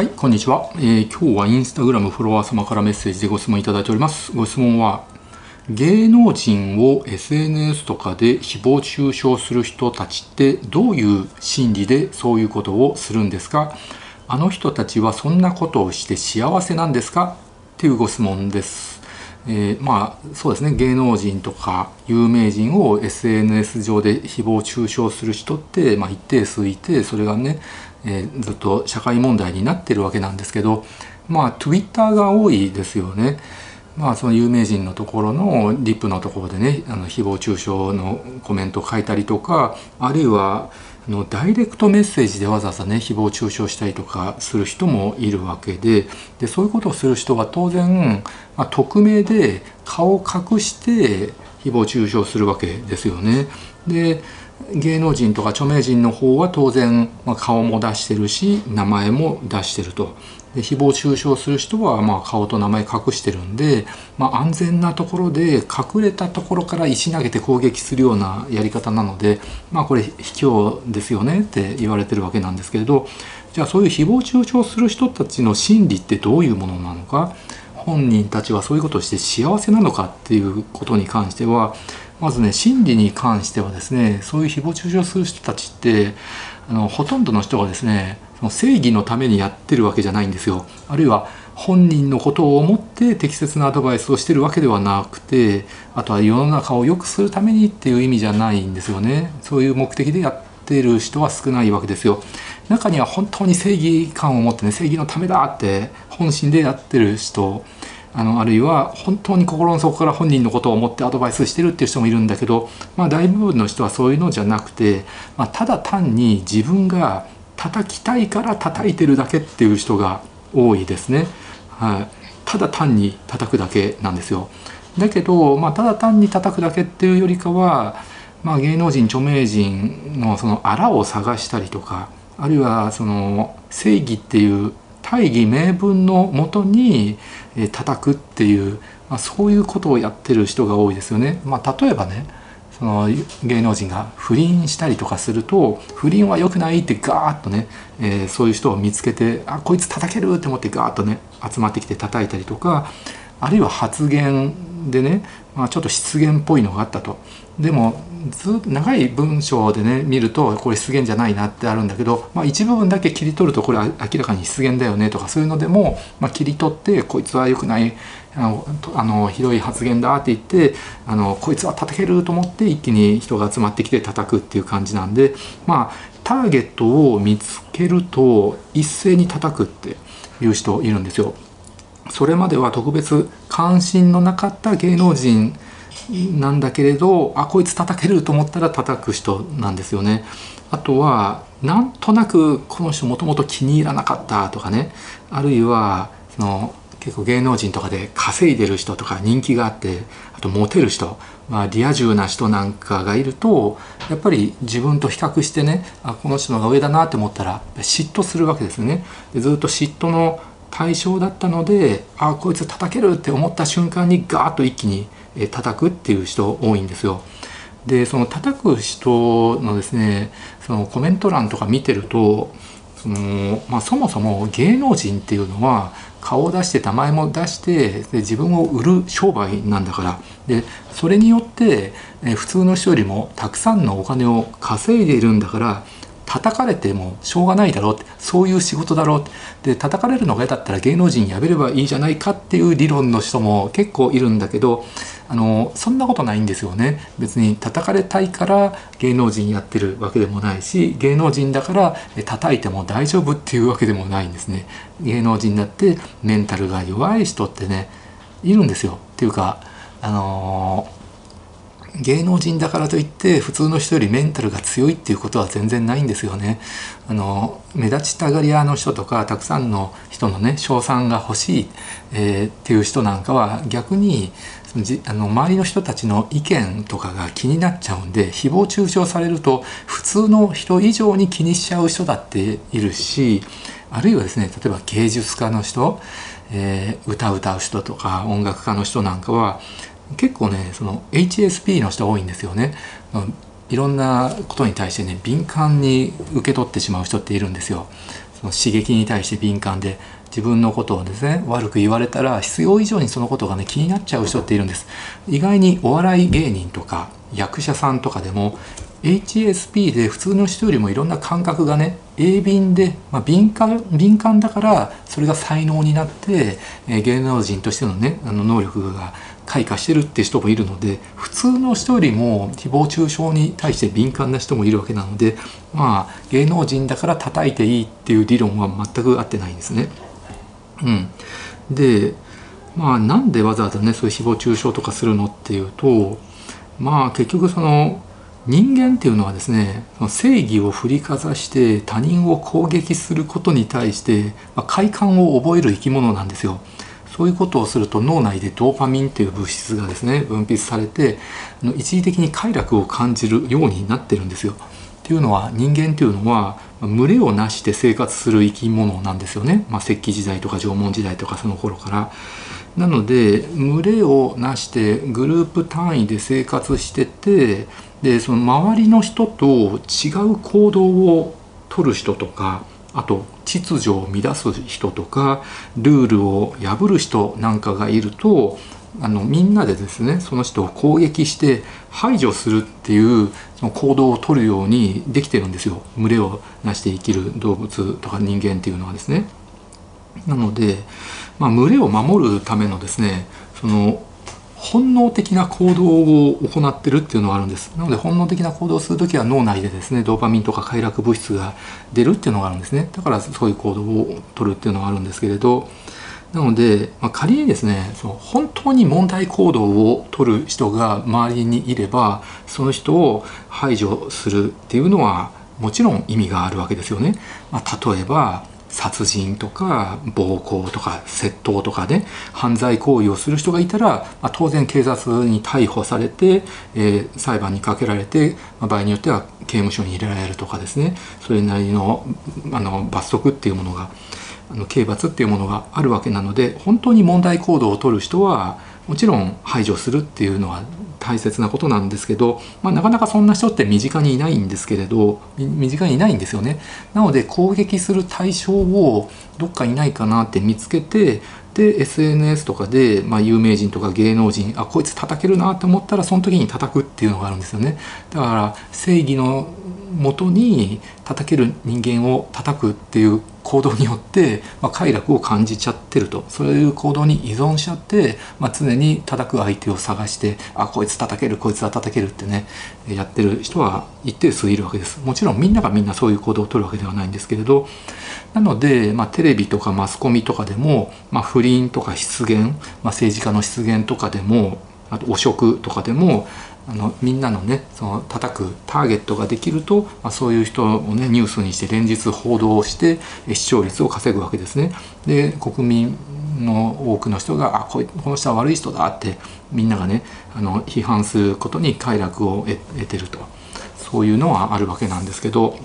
はい、こんにちは、えー、今日はインスタグラムフォロワー様からメッセージでご質問いただいております。ご質問は、芸能人を SNS とかで誹謗中傷する人たちってどういう心理でそういうことをするんですか？あの人たちはそんなことをして幸せなんですか？っていうご質問です。えー、まあそうですね芸能人とか有名人を SNS 上で誹謗中傷する人って、まあ、一定数いてそれがねえー、ずっと社会問題になってるわけなんですけどまあ Twitter が多いですよね。まあその有名人のところのリップのところでねあの誹謗中傷のコメントを書いたりとかあるいはあのダイレクトメッセージでわざわざね誹謗中傷したりとかする人もいるわけででそういうことをする人は当然、まあ、匿名で顔を隠して誹謗中傷するわけですよね。で芸能人とか著名人の方は当然、まあ、顔も出してるし名前も出してると。で誹謗中傷する人はまあ顔と名前隠してるんで、まあ、安全なところで隠れたところから石投げて攻撃するようなやり方なので、まあ、これ卑怯ですよねって言われてるわけなんですけれどじゃあそういう誹謗中傷する人たちの心理ってどういうものなのか？本人たちはそういうことをして幸せなのかっていうことに関してはまずね心理に関してはですねそういう誹謗中傷する人たちってあのほとんどの人がですねその正義のためにやってるわけじゃないんですよ。あるいは本人のことを思って適切なアドバイスをしてるわけではなくてあとは世の中を良くするためにっていう意味じゃないんですよね。そういう目的でやってる人は少ないわけですよ。中には本当に正義感を持ってね正義のためだって本心でやってる人あのあるいは本当に心の底から本人のことを思ってアドバイスしてるっていう人もいるんだけど、まあ、大部分の人はそういうのじゃなくて、まあ、ただ単に自分が叩きたいから叩いてるだけっていう人が多いですね。はい、ただ単に叩くだけなんですよ。だけど、まあ、ただ単に叩くだけっていうよりかは、まあ、芸能人著名人のそのあらを探したりとかあるいはその正義っていう大義名分のもとに、え叩くっていう、まあ、そういうことをやってる人が多いですよね。まあ、例えばねその芸能人が不倫したりとかすると不倫は良くないってガーッとね、えー、そういう人を見つけてあこいつ叩けるって思ってガーッとね集まってきて叩いたりとかあるいは発言でね、まあ、ちょっと失言っぽいのがあったと。でもず長い文章でね見るとこれ失言じゃないなってあるんだけど、まあ、一部分だけ切り取るとこれ明らかに失言だよねとかそういうのでも、まあ、切り取ってこいつは良くないあのあのひどい発言だって言ってあのこいつは叩けると思って一気に人が集まってきて叩くっていう感じなんでまあターゲットを見つけると一斉に叩くっていう人いるんですよ。それまでは特別関心のなかった芸能人なんだけれどあこいつ叩けると思ったら叩く人なんですよね。あとはなんとなくこの人もともと気に入らなかったとかねあるいはその結構芸能人とかで稼いでる人とか人気があってあとモテる人、まあ、リア充な人なんかがいるとやっぱり自分と比較してねあこの人のが上だなって思ったら嫉妬するわけですよね。でずっと嫉妬の対象だったのであこいつ叩けるって思った瞬間にガーッと一気にえ叩くっていう人多いんですよ。でその叩く人のですねそのコメント欄とか見てるとその、まあ、そもそも芸能人っていうのは顔を出して名前も出してで自分を売る商売なんだからでそれによってえ普通の人よりもたくさんのお金を稼いでいるんだから叩かれてもしょうがないだろうってそういう仕事だろうってで叩かれるのが嫌だったら芸能人辞めればいいじゃないかっていう理論の人も結構いるんだけどあのそんなことないんですよね。別に叩かれたいから芸能人やってるわけでもないし芸能人だから叩いても大丈夫っていうわけでもないんですね。芸能人だってメンタルが弱い人ってねいるんですよ。っていうかあのー芸能人だからといって普通の人よりメンタルが強いっていうことは全然ないんですよね。あの目立ちたがり屋の人とかたくさんの人のね称賛が欲しい、えー、っていう人なんかは逆にじあの周りの人たちの意見とかが気になっちゃうんで誹謗中傷されると普通の人以上に気にしちゃう人だっているしあるいはですね例えば芸術家の人、えー、歌歌う人とか音楽家の人なんかは結構ねその HSP の人多いんですよね。いろんなことに対してね敏感に受け取ってしまう人っているんですよ。その刺激に対して敏感で自分のことをですね悪く言われたら必要以上にそのことがね気になっちゃう人っているんです意外にお笑い芸人とか役者さんとかでも HSP で普通の人よりもいろんな感覚がね鋭敏で、まあ、敏感敏感だからそれが才能になって、えー、芸能人としてのねあの能力が開花してるって人もいるので普通の人よりも誹謗中傷に対して敏感な人もいるわけなのでまあ芸能人だから叩いていいっていう理論は全く合ってないんですね。うん、でまあなんでわざわざねそういう誹謗中傷とかするのっていうとまあ結局その人間っていうのはですね正義を振りかざして他人を攻撃することに対して、まあ、快感を覚える生き物なんですよ。そういうことをすると脳内でドーパミンという物質がですね分泌されて一時的に快楽を感じるようになってるんですよ。っていうのは人間っていうのは群れをなして生活する生き物なんですよね、まあ、石器時代とか縄文時代とかその頃から。なので群れをなしてグループ単位で生活しててでその周りの人と違う行動をとる人とかあと秩序を乱す人とかルールを破る人なんかがいるとあのみんなでですねその人を攻撃して排除するっていうその行動をとるようにできてるんですよ。群れをなして生きる動物とか人間っていうのはですね。なので、まあ、群れを守るためのですねその本能的な行動を行ってるっていうのがあるんです。なので本能的な行動をする時は脳内でですねドーパミンとか快楽物質が出るっていうのがあるんですね。だからそういう行動をとるっていうのがあるんですけれどなので、まあ、仮にですねその本当に問題行動をとる人が周りにいればその人を排除するっていうのはもちろん意味があるわけですよね。まあ、例えば殺人とか暴行とか窃盗とかで、ね、犯罪行為をする人がいたら、まあ、当然警察に逮捕されて、えー、裁判にかけられて、まあ、場合によっては刑務所に入れられるとかですねそれなりのあの罰則っていうものがあの刑罰っていうものがあるわけなので本当に問題行動をとる人はもちろん排除するっていうのは大切なことなんですけど、まあ、なかなかそんな人って身近にいないんですけれど身近にいないんですよね。なので攻撃する対象をどっかいないかなって見つけてで SNS とかで、まあ、有名人とか芸能人あこいつ叩けるなと思ったらその時に叩くっていうのがあるんですよね。だから正義のもとに叩ける人間を叩くっていう行動によって、まあ、快楽を感じちゃってると。そういう行動に依存しちゃって、まあ、常に叩く相手を探してあこいつ叩けるこいつは叩けるってねやってる人は一定数いるわけです。もちろんみんながみんなそういう行動をとるわけではないんですけれどなので、まあ、テレビとかマスコミとかでも、まあ、不倫とか失言、まあ、政治家の失言とかでもあと汚職とかでもあのみんなのねその叩くターゲットができると、まあ、そういう人をねニュースにして連日報道をして視聴率を稼ぐわけですね。で国民の多くの人があここの人は悪い人だってみんながねあの批判することに快楽を得てるとそういうのはあるわけなんですけど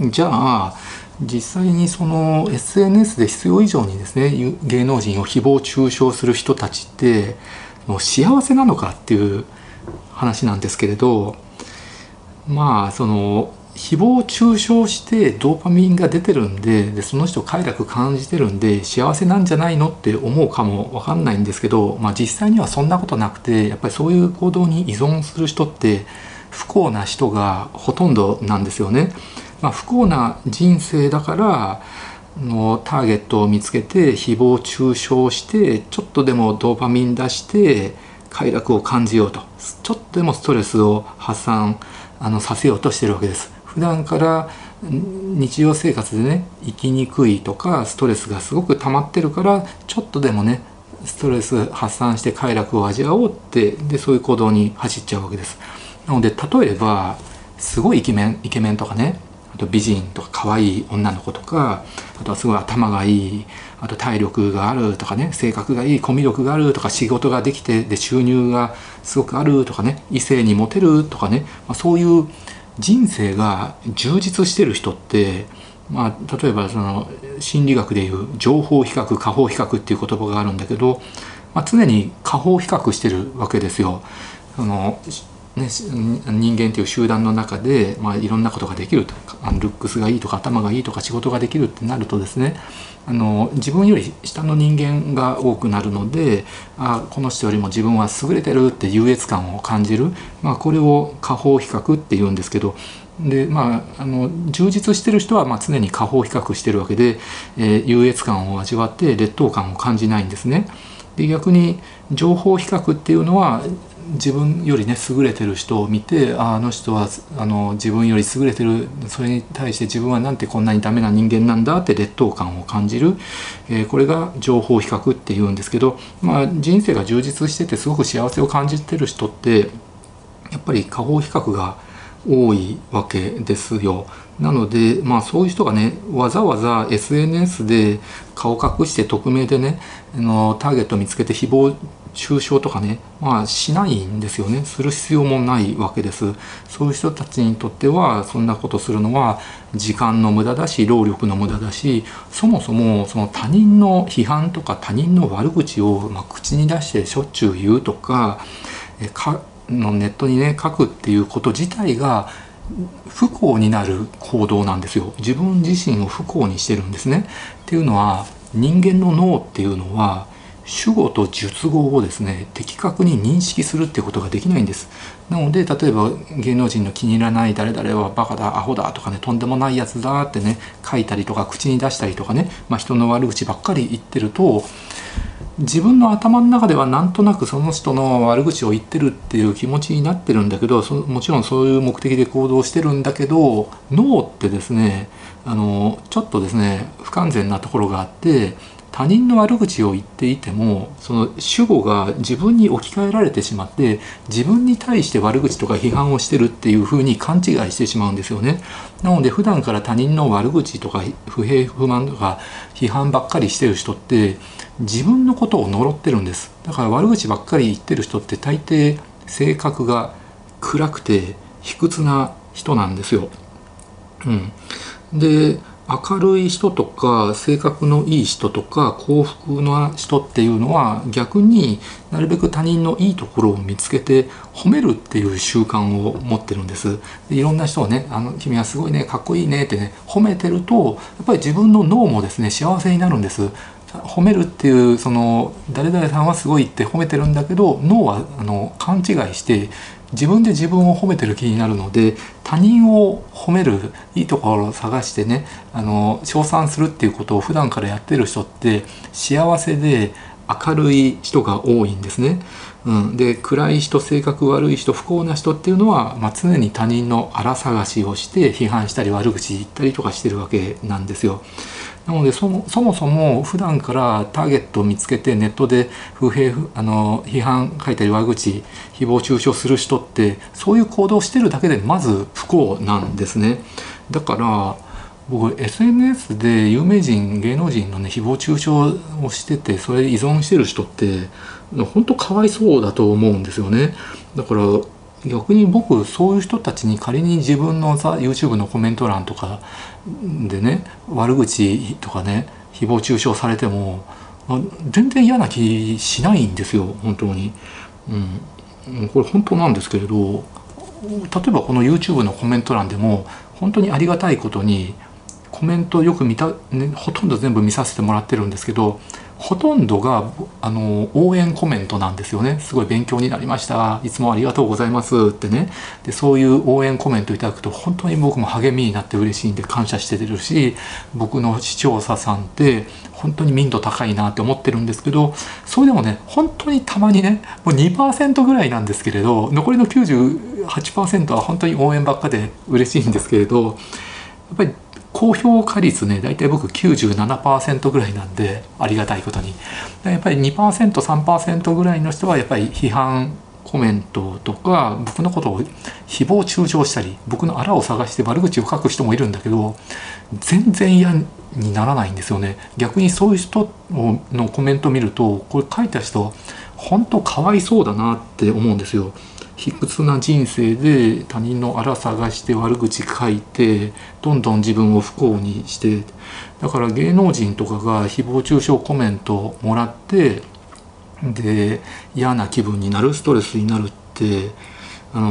じゃあ実際にその SNS で必要以上にですね芸能人を誹謗中傷する人たちってもう幸せなのかっていう話なんですけれどまあその誹謗中傷してドーパミンが出てるんででその人快楽感じてるんで幸せなんじゃないのって思うかも分かんないんですけど、まあ、実際にはそんなことなくてやっぱりそういう行動に依存する人って不幸な人がほとんどなんですよね。まあ、不幸な人生だからのターゲットを見つけて誹謗中傷してちょっとでもドーパミン出して快楽を感じようと。ちょっとでもストレスを発散あのさせようとしてるわけです。普段から日常生活でね生きにくいとかストレスがすごく溜まってるからちょっとでもねストレス発散して快楽を味わおうってでそういう行動に走っちゃうわけです。なので例えばすごいイケメンイケメンとかねあと美人とか可愛い女の子とかあとはすごい頭がいいあと体力があるとかね性格がいいコミュ力があるとか仕事ができてで収入がすごくあるとかね異性にモテるとかね、まあ、そういう人生が充実してる人ってまあ、例えばその心理学でいう情報比較下方比較っていう言葉があるんだけど、まあ、常に下方比較してるわけですよ。あのね、人間という集団の中で、まあ、いろんなことができると。あのルックスがいいとか頭がいいとか仕事ができるってなるとですねあの自分より下の人間が多くなるのであこの人よりも自分は優れてるって優越感を感じる、まあ、これを下方比較っていうんですけど。でまあ、あの充実してる人はまあ常に下方比較してるわけで、えー、優越感を味わって劣等感を感じないんですね。で逆に情報比較っていうのは自分よりね優れてる人を見てああの人はあの自分より優れてるそれに対して自分はなんてこんなにダメな人間なんだって劣等感を感じる、えー、これが情報比較っていうんですけど、まあ、人生が充実しててすごく幸せを感じてる人ってやっぱり下方比較が多いわけですよ。なので、まあ、そういう人がねわざわざ SNS で顔隠して匿名でねあのターゲット見つけて誹謗中傷とかね、まあ、しないんですよね。する必要もないわけです。そういう人たちにとってはそんなことするのは時間の無駄だし労力の無駄だしそもそもその他人の批判とか他人の悪口を、まあ、口に出してしょっちゅう言うとかえかのネットにね書くっていうこと自体が不幸になる行動なんですよ。自分自身を不幸にしてるんですね。っていうのは人間の脳っていうのは主語と述語をですね的確に認識するってことができないんです。なので例えば芸能人の気に入らない誰々はバカだアホだとかねとんでもないやつだってね書いたりとか口に出したりとかね、まあ、人の悪口ばっかり言ってると自分の頭の中ではなんとなくその人の悪口を言ってるっていう気持ちになってるんだけどもちろんそういう目的で行動してるんだけど脳ってですねあのちょっとですね不完全なところがあって他人の悪口を言っていてもその主語が自分に置き換えられてしまって自分に対して悪口とか批判をしてるっていうふうに勘違いしてしまうんですよね。なので普段から他人の悪口とか不平不満とか批判ばっかりしてる人って自分のことを呪ってるんです。だから悪口ばっかり言ってる人って大抵性格が暗くて卑屈な人なんですよ。うん、で明るい人とか性格のいい人とか幸福な人っていうのは逆になるべく他人のいいところを見つけて褒めるっていう習慣を持ってるんです。でいろんな人をねあの「君はすごいねかっこいいね」ってね褒めてるとやっぱり自分の脳もですね幸せになるんです。褒めるっていうその誰々さんはすごいって褒めてるんだけど脳はあの勘違いして自分で自分を褒めてる気になるので他人を褒めるいいところを探してねあの称賛するっていうことを普段からやってる人って幸せで明るい人が多いんですね。うん、で暗い人性格悪い人不幸な人っていうのは、まあ、常に他人の荒探しをして批判したり悪口言ったりとかしてるわけなんですよ。なのでそもそもそも普段からターゲットを見つけてネットで不平あの批判書いたり悪口誹謗中傷する人ってそういう行動をしてるだけでまず不幸なんですね。だから僕 SNS で有名人芸能人のね誹謗中傷をしててそれ依存してる人って本当かわいそうだと思うんですよね。だから逆に僕そういう人たちに仮に自分のさ YouTube のコメント欄とかでね悪口とかね誹謗中傷されても全然嫌な気しないんですよ本当に、うん、これ本当なんですけれど例えばこの YouTube のコメント欄でも本当にありがたいことにコメントよく見た、ね、ほとんど全部見させてもらってるんですけどほとんどがあの応援コメントなんですよね。すごい勉強になりました。いつもありがとうございますってね。でそういう応援コメントいただくと本当に僕も励みになって嬉しいんで感謝してるし僕の視聴者さんって本当に民度高いなって思ってるんですけどそれでもね本当にたまにねもう2%ぐらいなんですけれど残りの98%は本当に応援ばっかで嬉しいんですけれどやっぱり高評価率ね大体僕97%ぐらいなんでありがたいことに。やっぱり 2%3% ぐらいの人はやっぱり批判コメントとか僕のことを誹謗中傷したり僕のあらを探して悪口を書く人もいるんだけど全然嫌にならないんですよね。逆にそういう人のコメント見るとこれ書いた人本当かわいそうだなって思うんですよ。卑屈な人生で他人の荒探して悪口書いてどんどん自分を不幸にしてだから芸能人とかが誹謗中傷コメントもらってで嫌な気分になるストレスになるってあの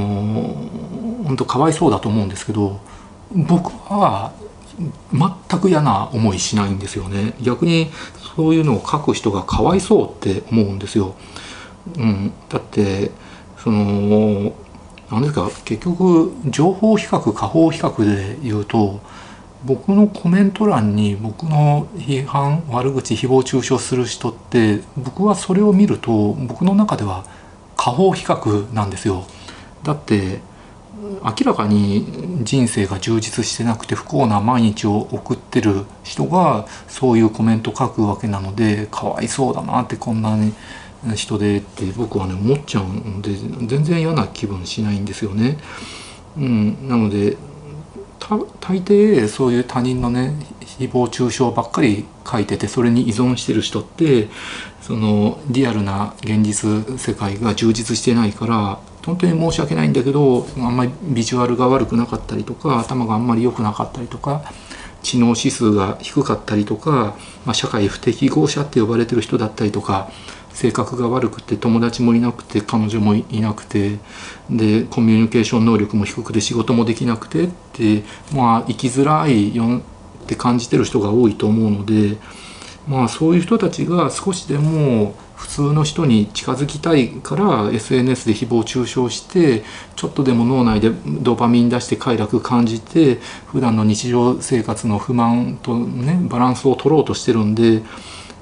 本当かわいそうだと思うんですけど僕は全く嫌な思いしないんですよね逆にそういうのを書く人がかわいそうって思うんですよ。うん、だってその何ですか結局情報比較下方比較で言うと僕のコメント欄に僕の批判悪口誹謗中傷する人って僕はそれを見ると僕の中では下方比較なんですよ。だって明らかに人生が充実してなくて不幸な毎日を送ってる人がそういうコメント書くわけなのでかわいそうだなってこんなに人でって僕はね思っちゃうんで全然嫌な気分しないんですよね。うん、なので大抵そういう他人のね誹謗中傷ばっかり書いててそれに依存してる人ってそのリアルな現実世界が充実してないから本当に申し訳ないんだけどあんまりビジュアルが悪くなかったりとか頭があんまり良くなかったりとか知能指数が低かったりとか、まあ、社会不適合者って呼ばれてる人だったりとか性格が悪くて友達もいなくて彼女もいなくてでコミュニケーション能力も低くて仕事もできなくてってまあ生きづらいよって感じてる人が多いと思うのでまあそういう人たちが少しでも普通の人に近づきたいから SNS で誹謗中傷してちょっとでも脳内でドーパミン出して快楽感じて普段の日常生活の不満とねバランスを取ろうとしてるんで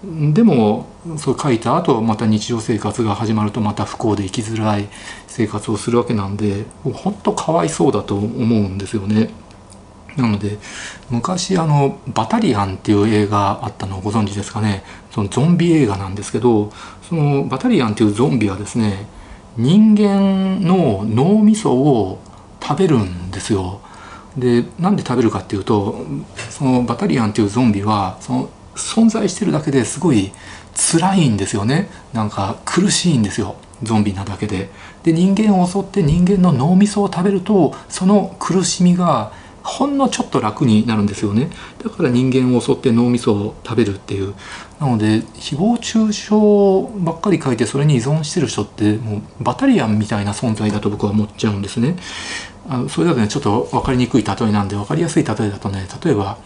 でもそう書いた後また日常生活が始まるとまた不幸で生きづらい生活をするわけなんで本当かわいそうだと思うんですよね。なので昔あの「バタリアン」っていう映画あったのをご存知ですかね？そのゾンビ映画なんですけどそのバタリアンっていうゾンビはですね人間の脳みそを食べるんですよ。でなんで食べるかっていうとそのバタリアンっていうゾンビはその存在してるだけですごい辛いんですよね。なんか苦しいんですよ。ゾンビなだけで。で人間を襲って人間の脳みそを食べるとその苦しみがほんのちょっと楽になるんですよね。だから人間を襲って脳みそを食べるっていう。なので誹謗中傷ばっかり書いてそれに依存してる人ってもうバタリアンみたいな存在だと僕は思っちゃうんですね。あそれだとねちょっと分かりにくい例えなんで分かりやすい例えだとね例えば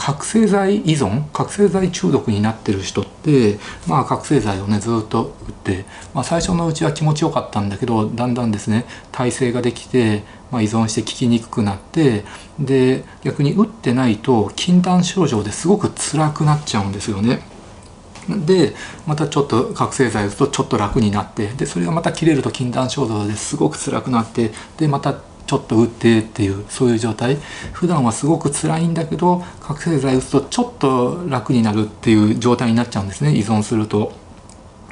覚醒剤依存覚醒剤中毒になってる人ってまあ覚醒剤をねずっと打って、まあ、最初のうちは気持ちよかったんだけどだんだんですね耐性ができて、まあ、依存して効きにくくなってで逆に打ってないと禁断症状ですごく辛くなっちゃうんですよね。でまたちょっと覚醒剤打つとちょっと楽になってでそれがまた切れると禁断症状ですごく辛くなってでまたちょっと打ってっていうそういう状態。普段はすごく辛いんだけど覚醒剤打つとちょっと楽になるっていう状態になっちゃうんですね。依存すると。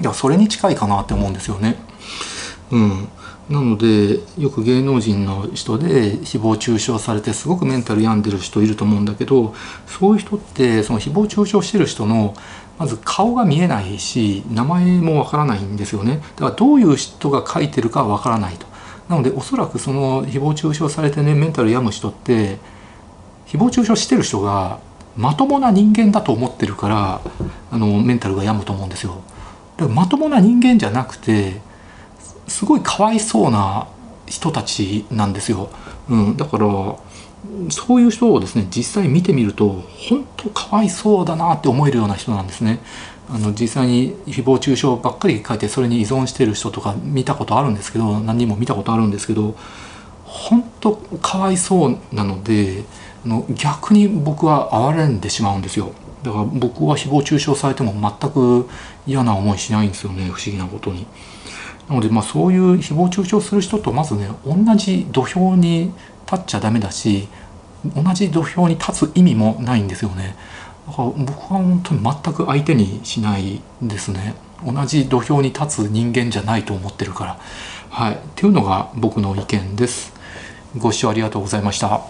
いやそれに近いかなって思うんですよね。うん。なのでよく芸能人の人で誹謗中傷されてすごくメンタル病んでる人いると思うんだけどそういう人ってその誹謗中傷してる人のまず顔が見えないし名前もわからないんですよね。だからどういう人が書いてるかわからないと。なのでおそらくその誹謗中傷されてねメンタル病む人って誹謗中傷してる人がまともな人間だと思ってるからあのメンタルが病むと思うんですよ。だからまともな人間じゃなくてすごいかわいそうな人たちなんですよ。うん、だからそういう人をですね実際見てみると本当かわいそうだなって思えるような人なんですね。あの実際に誹謗中傷ばっかり書いてそれに依存してる人とか見たことあるんですけど何人も見たことあるんですけど本当かわいそうなのであの逆に僕は哀れんでしまうんですよだから僕は誹謗中傷されても全く嫌な思いしないんですよね不思議なことに。なのでまあそういう誹謗中傷する人とまずね同じ土俵に立っちゃダメだし同じ土俵に立つ意味もないんですよね。だから僕は本当に全く相手にしないですね。同じ土俵に立つ人間じゃないと思ってるから。はい。っていうのが僕の意見です。ご視聴ありがとうございました。